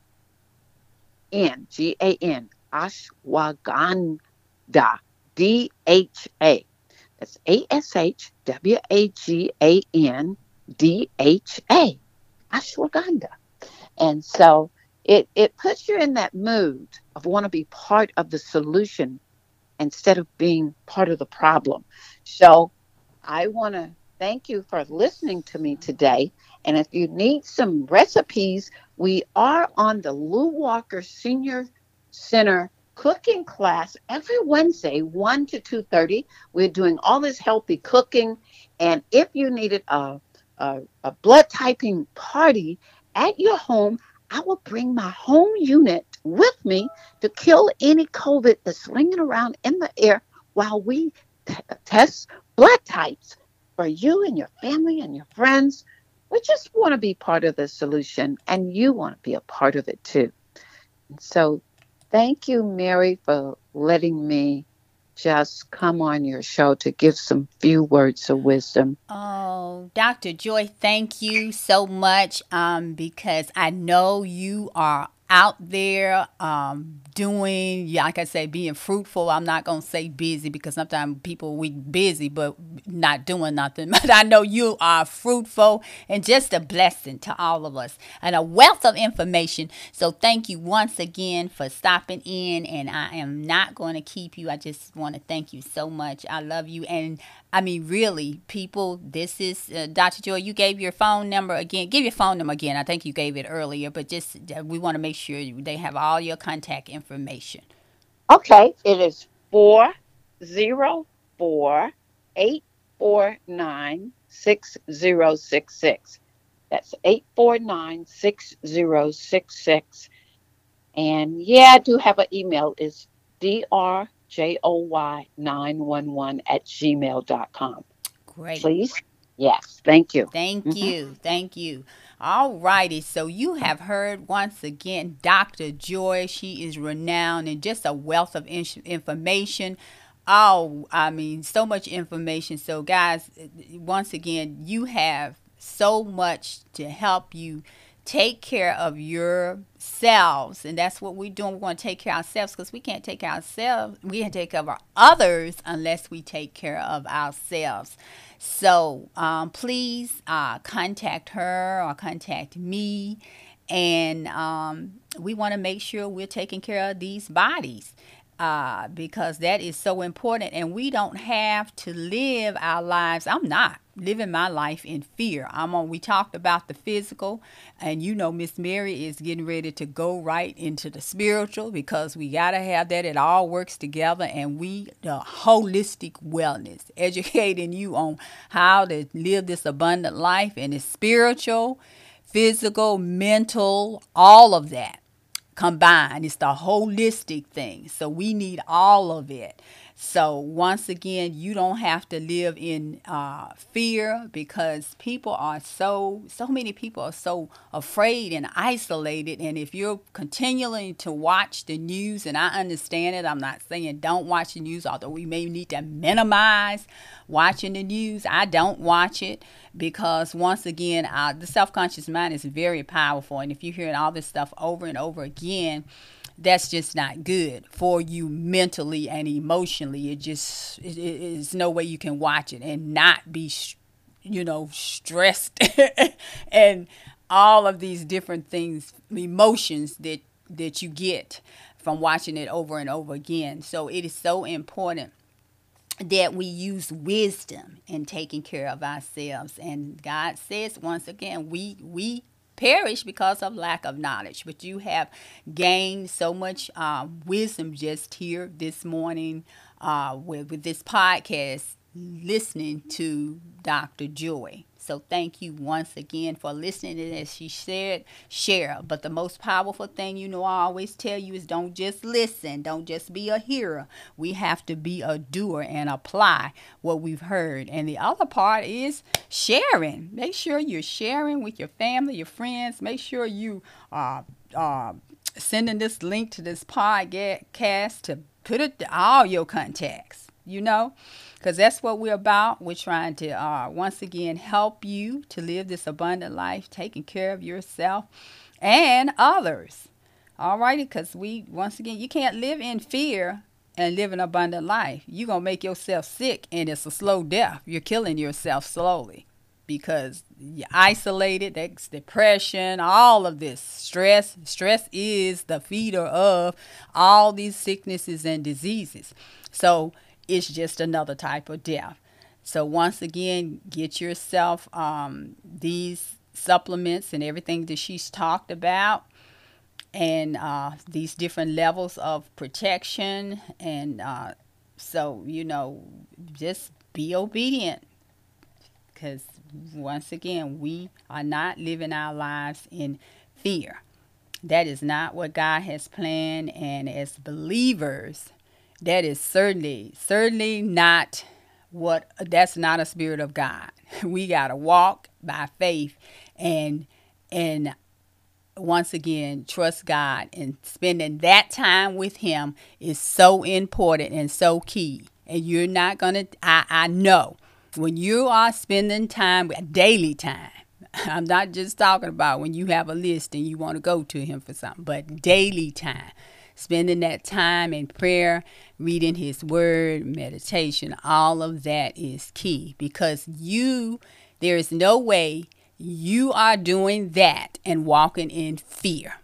N G A N Ashwagandha D H A. That's A S H W A G A N D H A. Ashwagandha. And so it, it puts you in that mood of want to be part of the solution instead of being part of the problem. So I want to thank you for listening to me today. And if you need some recipes, we are on the Lou Walker Senior Center cooking class every Wednesday, 1 to 2.30. We're doing all this healthy cooking. And if you needed a, a, a blood typing party at your home, I will bring my home unit with me to kill any COVID that's slinging around in the air while we t- test blood types for you and your family and your friends. We just want to be part of the solution, and you want to be a part of it too. So, thank you, Mary, for letting me just come on your show to give some few words of wisdom. Oh, Dr. Joy, thank you so much um, because I know you are out there um, doing, yeah, like I say, being fruitful. I'm not gonna say busy because sometimes people we busy but not doing nothing. But I know you are fruitful and just a blessing to all of us and a wealth of information. So thank you once again for stopping in. And I am not going to keep you. I just want to thank you so much. I love you and I mean, really, people, this is uh, Dr. Joy. You gave your phone number again. Give your phone number again. I think you gave it earlier, but just uh, we want to make sure they have all your contact information. Okay, it is 404 849 6066. That's 849 6066. And yeah, I do have an email. It's dr J O Y 911 at gmail.com. Great. Please. Yes. Thank you. Thank mm-hmm. you. Thank you. All righty. So you have heard once again Dr. Joy. She is renowned and just a wealth of in- information. Oh, I mean, so much information. So, guys, once again, you have so much to help you take care of yourselves. And that's what we're doing we want to take care of ourselves because we can't take ourselves we can't take care of our others unless we take care of ourselves. So um, please uh, contact her or contact me. And um, we want to make sure we're taking care of these bodies uh, because that is so important. And we don't have to live our lives. I'm not living my life in fear. I'm on. We talked about the physical, and you know, Miss Mary is getting ready to go right into the spiritual because we gotta have that. It all works together, and we the holistic wellness, educating you on how to live this abundant life, and it's spiritual, physical, mental, all of that combined. It's the holistic thing. So we need all of it. So once again, you don't have to live in uh, fear because people are so so many people are so afraid and isolated. And if you're continuing to watch the news, and I understand it, I'm not saying don't watch the news, although we may need to minimize watching the news. I don't watch it because once again, uh, the self conscious mind is very powerful, and if you're hearing all this stuff over and over again that's just not good for you mentally and emotionally. It just it, it's no way you can watch it and not be, you know, stressed and all of these different things, emotions that that you get from watching it over and over again. So it is so important that we use wisdom in taking care of ourselves and god says once again we we perish because of lack of knowledge. But you have gained so much uh, wisdom just here this morning uh, with, with this podcast, listening to Dr. Joy. So thank you once again for listening. And as she said, share. But the most powerful thing, you know, I always tell you is don't just listen, don't just be a hearer. We have to be a doer and apply what we've heard. And the other part is sharing. Make sure you're sharing with your family, your friends. Make sure you are. Uh, sending this link to this podcast to put it to all your contacts, you know, because that's what we're about. We're trying to, uh, once again, help you to live this abundant life, taking care of yourself and others. All righty, because we, once again, you can't live in fear and live an abundant life. You're going to make yourself sick, and it's a slow death. You're killing yourself slowly because you're isolated, that's depression, all of this stress. Stress is the feeder of all these sicknesses and diseases. So it's just another type of death. So once again, get yourself um, these supplements and everything that she's talked about and uh, these different levels of protection and uh, so you know just be obedient because once again, we are not living our lives in fear. That is not what God has planned. And as believers, that is certainly, certainly not what that's not a spirit of God. We gotta walk by faith and and once again trust God and spending that time with him is so important and so key. And you're not gonna I, I know when you are spending time, daily time, I'm not just talking about when you have a list and you want to go to Him for something, but daily time. Spending that time in prayer, reading His Word, meditation, all of that is key because you, there is no way you are doing that and walking in fear.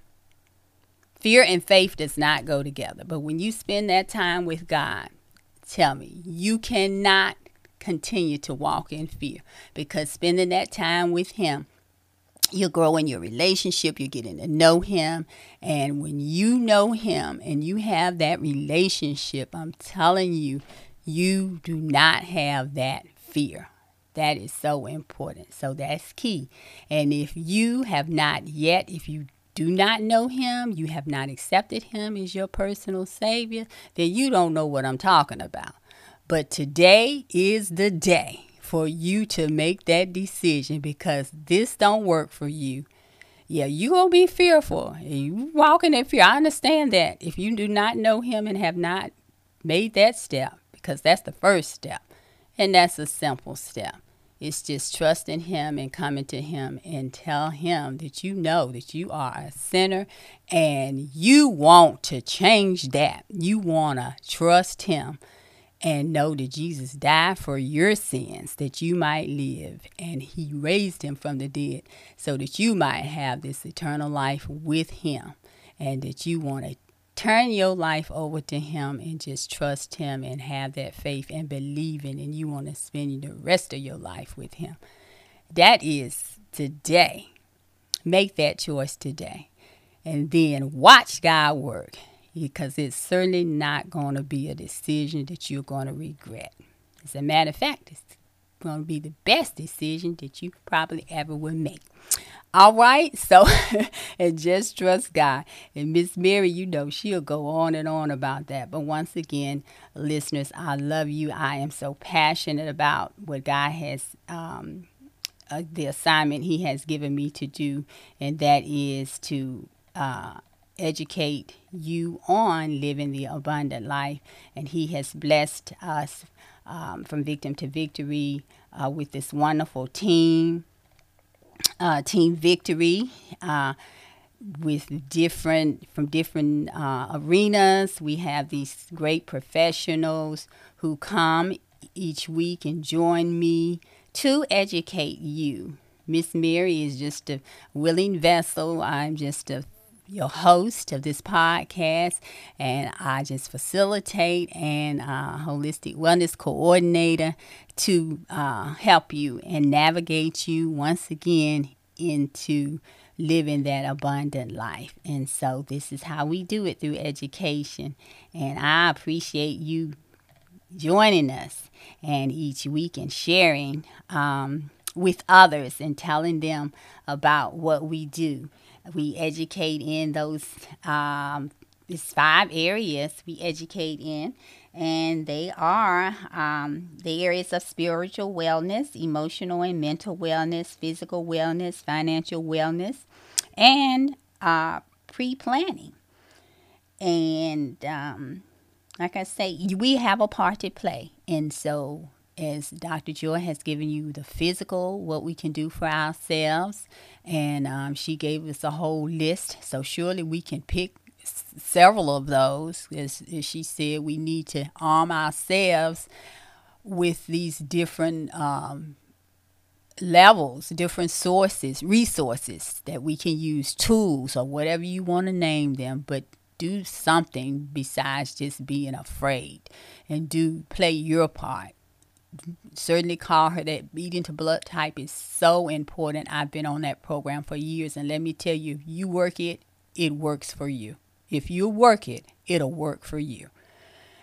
Fear and faith does not go together. But when you spend that time with God, tell me, you cannot continue to walk in fear because spending that time with Him, you're growing your relationship, you're getting to know Him. And when you know Him and you have that relationship, I'm telling you, you do not have that fear. That is so important. So that's key. And if you have not yet, if you do not know him, you have not accepted him as your personal savior, then you don't know what I'm talking about. But today is the day for you to make that decision because this don't work for you. Yeah, you gonna be fearful. And you walking in fear. I understand that. If you do not know him and have not made that step, because that's the first step. And that's a simple step. It's just trusting him and coming to him and tell him that you know that you are a sinner and you want to change that. You want to trust him and know that Jesus died for your sins that you might live, and he raised him from the dead so that you might have this eternal life with him, and that you want to turn your life over to him and just trust him and have that faith and believing, and you want to spend the rest of your life with him. That is today. Make that choice today. And then watch God work because it's certainly not going to be a decision that you're going to regret. As a matter of fact, it's going to be the best decision that you probably ever will make. All right, so and just trust God. And Miss Mary, you know, she'll go on and on about that. But once again, listeners, I love you. I am so passionate about what God has, um, uh, the assignment He has given me to do, and that is to uh, educate you on living the abundant life. And He has blessed us um, from victim to victory uh, with this wonderful team, uh, Team Victory. Uh, with different from different uh, arenas, we have these great professionals who come each week and join me to educate you. Miss Mary is just a willing vessel. I'm just a your host of this podcast, and I just facilitate and uh, holistic wellness coordinator to uh, help you and navigate you once again into living that abundant life. And so, this is how we do it through education. And I appreciate you joining us and each week and sharing. Um, with others and telling them about what we do. We educate in those um, five areas we educate in, and they are um, the areas of spiritual wellness, emotional and mental wellness, physical wellness, financial wellness, and uh, pre planning. And um, like I say, we have a part to play. And so, as Dr. Joy has given you the physical, what we can do for ourselves, and um, she gave us a whole list. So, surely we can pick several of those. As, as she said, we need to arm ourselves with these different um, levels, different sources, resources that we can use, tools or whatever you want to name them, but do something besides just being afraid and do play your part. Certainly call her that eating to blood type is so important. I've been on that program for years, and let me tell you, if you work it, it works for you. If you work it, it'll work for you.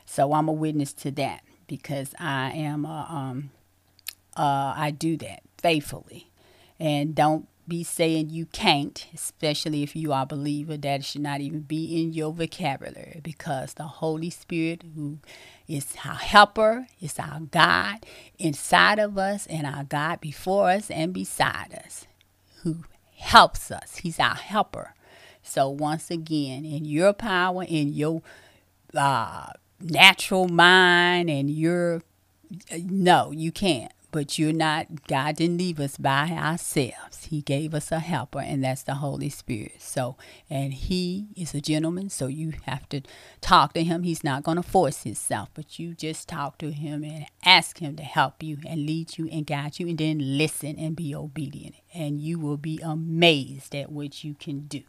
So I'm a witness to that because I am a, um, uh, I do that faithfully. And don't be saying you can't, especially if you are a believer, that should not even be in your vocabulary because the Holy Spirit, who is our helper, is our God inside of us and our God before us and beside us, who helps us. He's our helper. So, once again, in your power, in your uh, natural mind, and your no, you can't but you're not, God didn't leave us by ourselves. He gave us a helper, and that's the Holy Spirit. So, and He is a gentleman, so you have to talk to Him. He's not going to force Himself, but you just talk to Him and ask Him to help you and lead you and guide you, and then listen and be obedient. And you will be amazed at what you can do.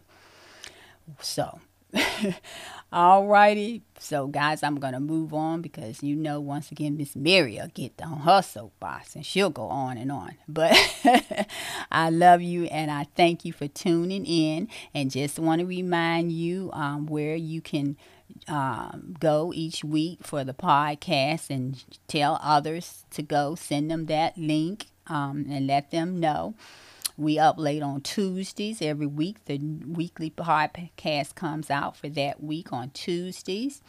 So, all righty. So, guys, I'm going to move on because you know, once again, Miss Mary will get on her soapbox and she'll go on and on. But I love you and I thank you for tuning in. And just want to remind you um, where you can um, go each week for the podcast and tell others to go. Send them that link um, and let them know. We upload on Tuesdays every week. The weekly podcast comes out for that week on Tuesdays.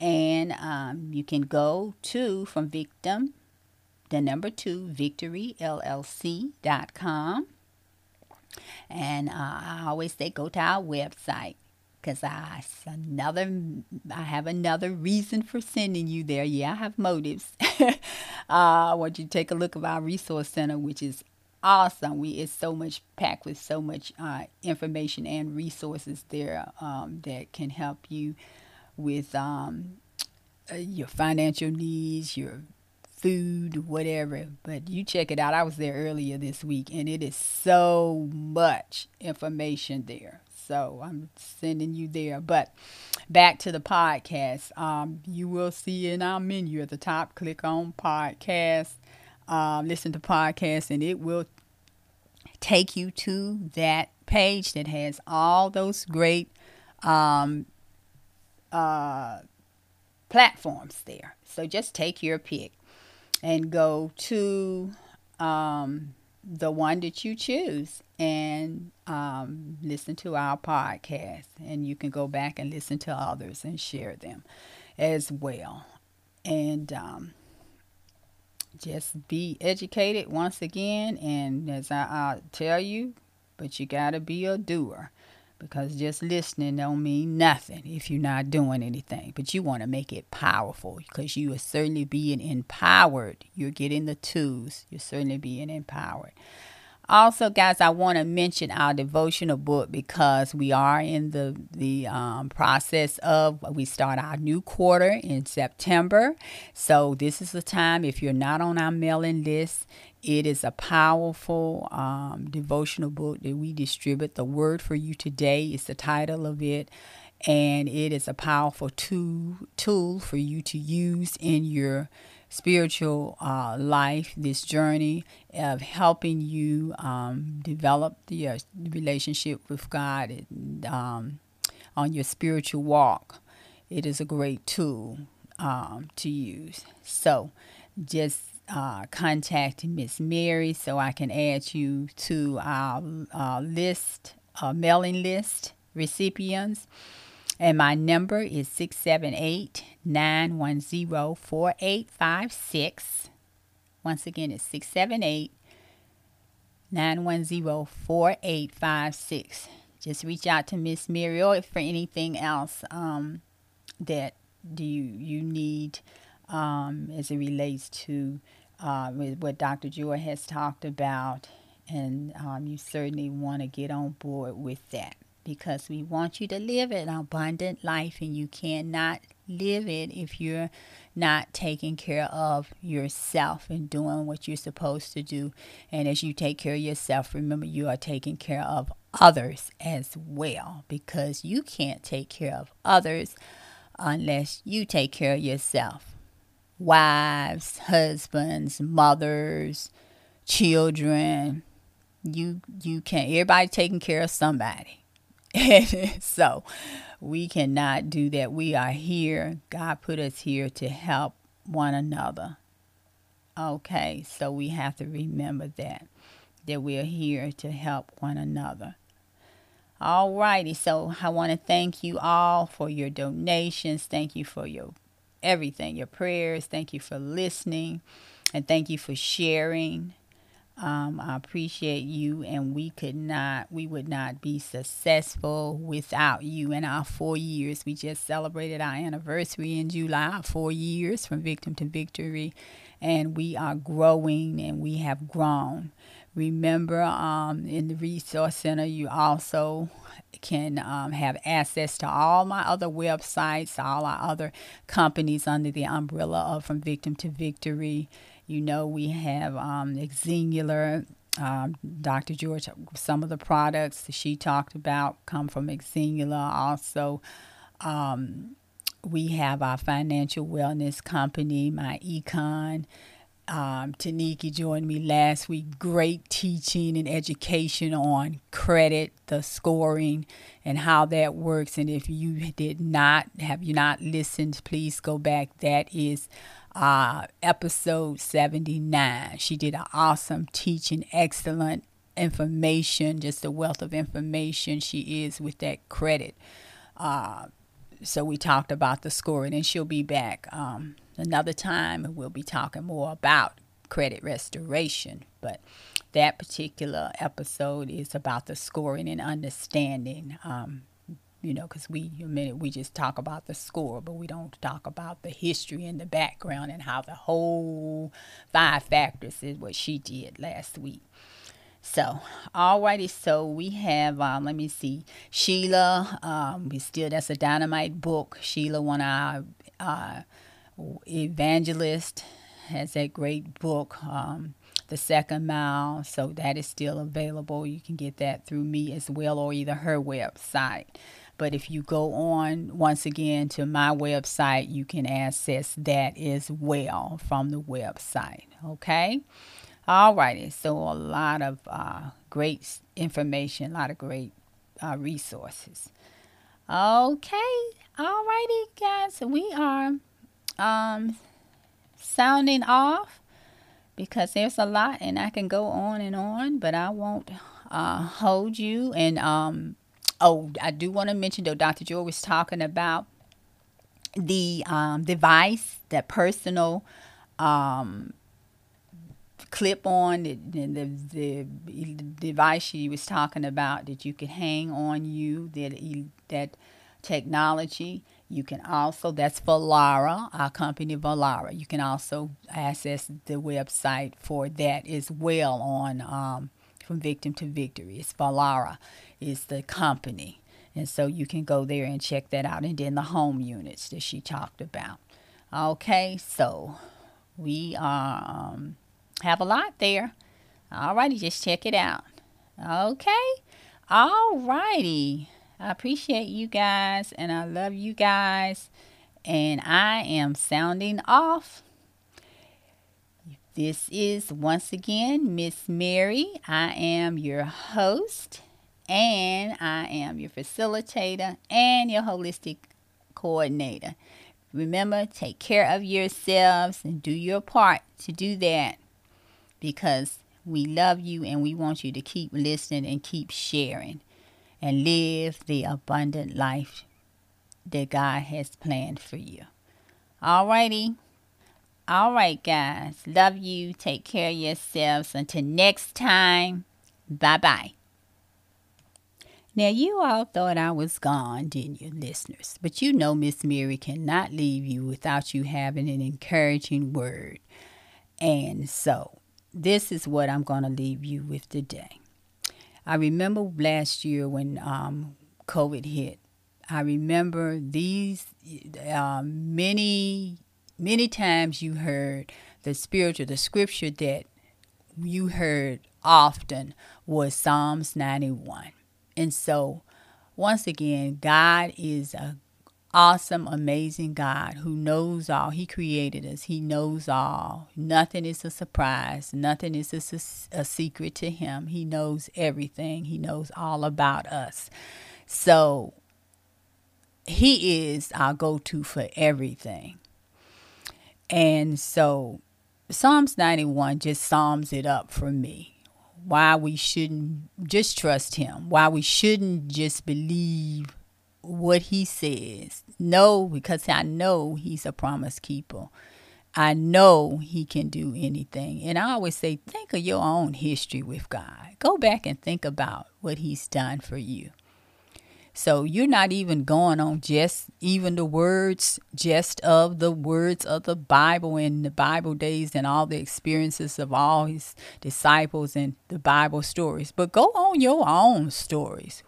And um, you can go to from victim, the number two, victoryllc.com. And uh, I always say go to our website because I another I have another reason for sending you there. Yeah, I have motives. uh, I want you to take a look at our resource center, which is awesome. We it's so much packed with so much uh, information and resources there um, that can help you with um, uh, your financial needs, your food, whatever. But you check it out. I was there earlier this week, and it is so much information there. So I'm sending you there. But back to the podcast. Um, you will see in our menu at the top. Click on podcast um, listen to podcasts, and it will take you to that page that has all those great um, uh, platforms there. So just take your pick and go to um, the one that you choose and um, listen to our podcast. And you can go back and listen to others and share them as well. And um, just be educated once again. And as I, tell you, but you got to be a doer because just listening don't mean nothing if you're not doing anything. But you want to make it powerful because you are certainly being empowered. You're getting the tools. You're certainly being empowered. Also, guys, I want to mention our devotional book because we are in the the um, process of we start our new quarter in September. So this is the time. If you're not on our mailing list, it is a powerful um, devotional book that we distribute. The word for you today is the title of it and it is a powerful tool tool for you to use in your spiritual uh, life, this journey of helping you um, develop the uh, relationship with God um, on your spiritual walk. It is a great tool um, to use. So, just uh, contacting Miss Mary so I can add you to our uh, list, uh, mailing list recipients. And my number is 678 910 4856. Once again, it's 678 910 4856. Just reach out to Miss or for anything else um, that do you, you need um, as it relates to uh, what Dr. Joy has talked about. And um, you certainly want to get on board with that because we want you to live an abundant life and you cannot live it if you're not taking care of yourself and doing what you're supposed to do. And as you take care of yourself, remember you are taking care of others as well because you can't take care of others unless you take care of yourself. Wives, husbands, mothers, children, you you can't everybody taking care of somebody so we cannot do that. We are here. God put us here to help one another. Okay, so we have to remember that, that we're here to help one another. All righty, so I want to thank you all for your donations. Thank you for your everything, your prayers. Thank you for listening, and thank you for sharing. Um, I appreciate you, and we could not, we would not be successful without you. In our four years, we just celebrated our anniversary in July, four years from victim to victory, and we are growing and we have grown. Remember, um, in the Resource Center, you also can um, have access to all my other websites, all our other companies under the umbrella of From Victim to Victory. You know, we have um, Xingula. Um, Dr. George, some of the products she talked about come from Xingula. Also, um, we have our financial wellness company, my econ. Um, Taniki joined me last week. Great teaching and education on credit, the scoring, and how that works. And if you did not have you not listened, please go back. That is uh, episode 79. She did an awesome teaching, excellent information, just a wealth of information she is with that credit. Uh, so we talked about the scoring, and she'll be back um, another time, and we'll be talking more about credit restoration. But that particular episode is about the scoring and understanding um, you know, because we a minute we just talk about the score, but we don't talk about the history and the background and how the whole five factors is what she did last week. So, alrighty, so we have, um, let me see, Sheila, um, we still, that's a dynamite book. Sheila, one of our uh, evangelists, has that great book, um, The Second Mile. So, that is still available. You can get that through me as well, or either her website. But if you go on once again to my website, you can access that as well from the website. Okay. All righty. So a lot of uh, great information, a lot of great uh, resources. Okay. All righty, guys. We are um, sounding off because there's a lot and I can go on and on, but I won't uh, hold you and um, Oh, I do want to mention though, Dr. Joy was talking about the um, device, that personal um, clip on the, the, the, device she was talking about that you can hang on you, that, that technology. You can also, that's Vollara, our company Vollara. You can also access the website for that as well on um, From Victim to Victory. It's Vollara, is the company. And so you can go there and check that out. And then the home units that she talked about. Okay, so we um, have a lot there. Alrighty, just check it out. Okay, alrighty. I appreciate you guys and I love you guys. And I am sounding off. This is once again Miss Mary. I am your host and I am your facilitator and your holistic coordinator. Remember, take care of yourselves and do your part to do that because we love you and we want you to keep listening and keep sharing and live the abundant life that God has planned for you. Alrighty. All right, guys. Love you. Take care of yourselves. Until next time. Bye bye. Now, you all thought I was gone, didn't you, listeners? But you know Miss Mary cannot leave you without you having an encouraging word. And so, this is what I'm going to leave you with today. I remember last year when um, COVID hit. I remember these uh, many, many times you heard the spiritual, the scripture that you heard often was Psalms 91. And so, once again, God is a awesome, amazing God who knows all. He created us. He knows all. Nothing is a surprise. Nothing is a, a, secret to him. He knows everything. He knows all about us. So he is our go-to for everything. And so Psalms 91 just sums it up for me why we shouldn't just trust him, why we shouldn't just believe what he says. No, because I know he's a promise keeper. I know he can do anything. And I always say, think of your own history with God. Go back and think about what he's done for you. So you're not even going on just even the words, just of the words of the Bible and the Bible days and all the experiences of all his disciples and the Bible stories. But go on your own stories.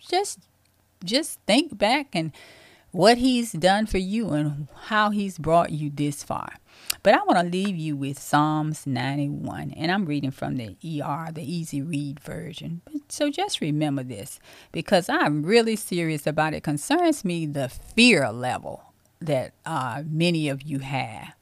Just just think back and what he's done for you and how he's brought you this far. But I want to leave you with Psalms 91, and I'm reading from the ER, the Easy Read version. So just remember this because I'm really serious about it. Concerns me the fear level that uh, many of you have.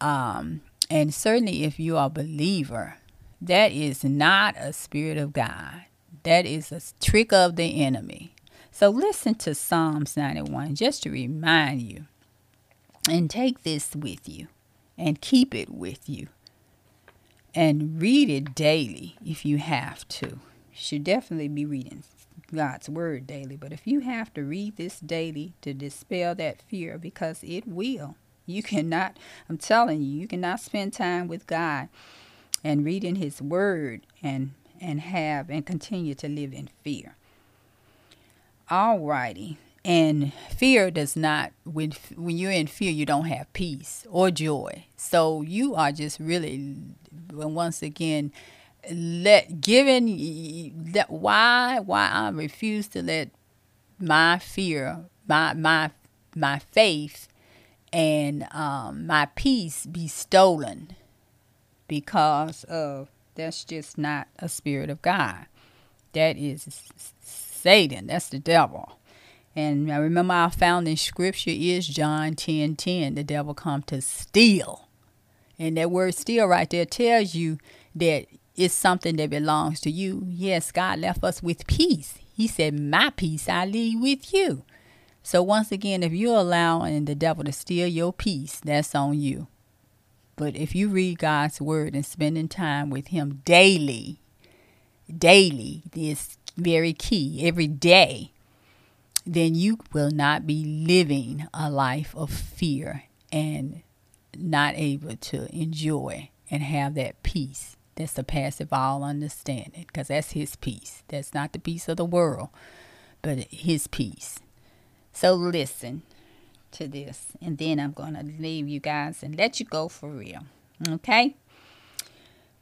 Um, and certainly if you are a believer, that is not a spirit of God. That is a trick of the enemy. So listen to Psalms 91 just to remind you and take this with you and keep it with you and read it daily if you have to. You should definitely be reading God's word daily, but if you have to read this daily to dispel that fear because it will. You cannot I'm telling you, you cannot spend time with God and reading his word and and have and continue to live in fear. All righty. And fear does not when when you're in fear you don't have peace or joy. So you are just really once again let given that why why I refuse to let my fear, my my my faith and um, my peace be stolen because of that's just not a spirit of God. That is Satan. That's the devil. And I remember our founding scripture is John 10 10. The devil come to steal. And that word steal right there tells you that it's something that belongs to you. Yes, God left us with peace. He said, My peace I leave with you. So once again, if you're allowing the devil to steal your peace, that's on you. But if you read God's word and spending time with him daily, daily is very key. Every day then you will not be living a life of fear and not able to enjoy and have that peace. That's the passive all understanding because that's his peace. That's not the peace of the world but his peace. So listen to this and then i'm going to leave you guys and let you go for real okay?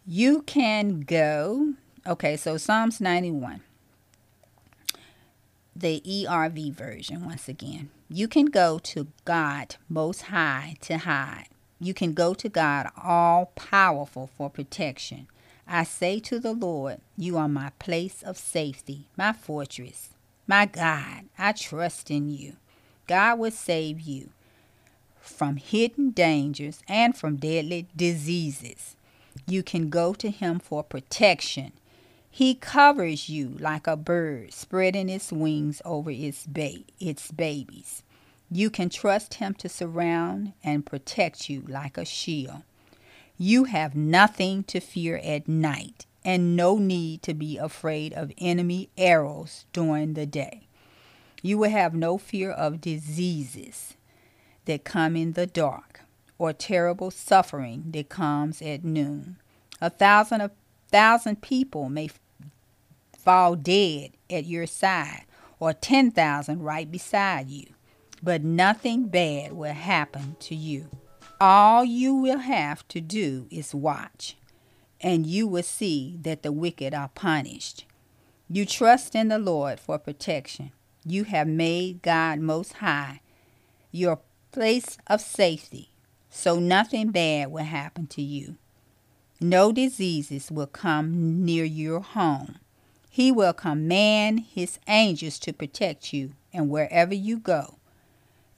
You can go okay so psalms 91 the ERV version once again. You can go to God Most High to hide. You can go to God All Powerful for protection. I say to the Lord, You are my place of safety, my fortress. My God, I trust in you. God will save you from hidden dangers and from deadly diseases. You can go to Him for protection he covers you like a bird spreading its wings over its, ba- its babies. You can trust Him to surround and protect you like a shield. You have nothing to fear at night and no need to be afraid of enemy arrows during the day. You will have no fear of diseases that come in the dark or terrible suffering that comes at noon. A thousand a thousand people may fall dead at your side or 10,000 right beside you, but nothing bad will happen to you. All you will have to do is watch, and you will see that the wicked are punished. You trust in the Lord for protection. You have made God Most High your place of safety, so nothing bad will happen to you. No diseases will come near your home. He will command his angels to protect you, and wherever you go,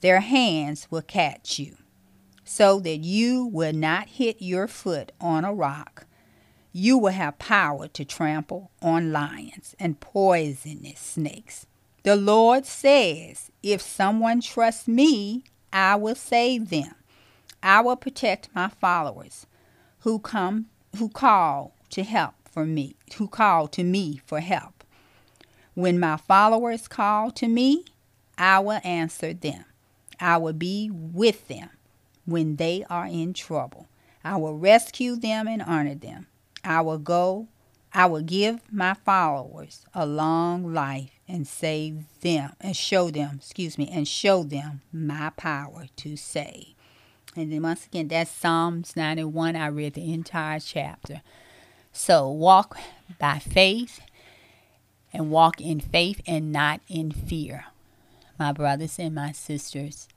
their hands will catch you, so that you will not hit your foot on a rock. You will have power to trample on lions and poisonous snakes. The Lord says, If someone trusts me, I will save them. I will protect my followers who come who call to help for me, who call to me for help. When my followers call to me, I will answer them. I will be with them when they are in trouble. I will rescue them and honor them. I will go, I will give my followers a long life and save them and show them, excuse me, and show them my power to save. And then once again, that's Psalms 91. I read the entire chapter. So walk by faith and walk in faith and not in fear. My brothers and my sisters,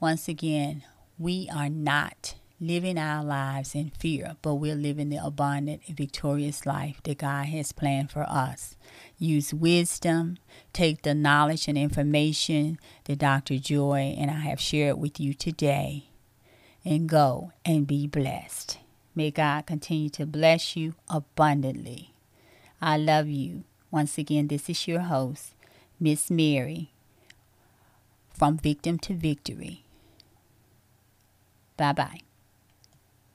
once again, we are not living our lives in fear, but we're living the abundant and victorious life that God has planned for us. Use wisdom, take the knowledge and information that Dr. Joy and I have shared with you today, and go and be blessed. May God continue to bless you abundantly. I love you. Once again, this is your host, Miss Mary, from Victim to Victory. Bye bye.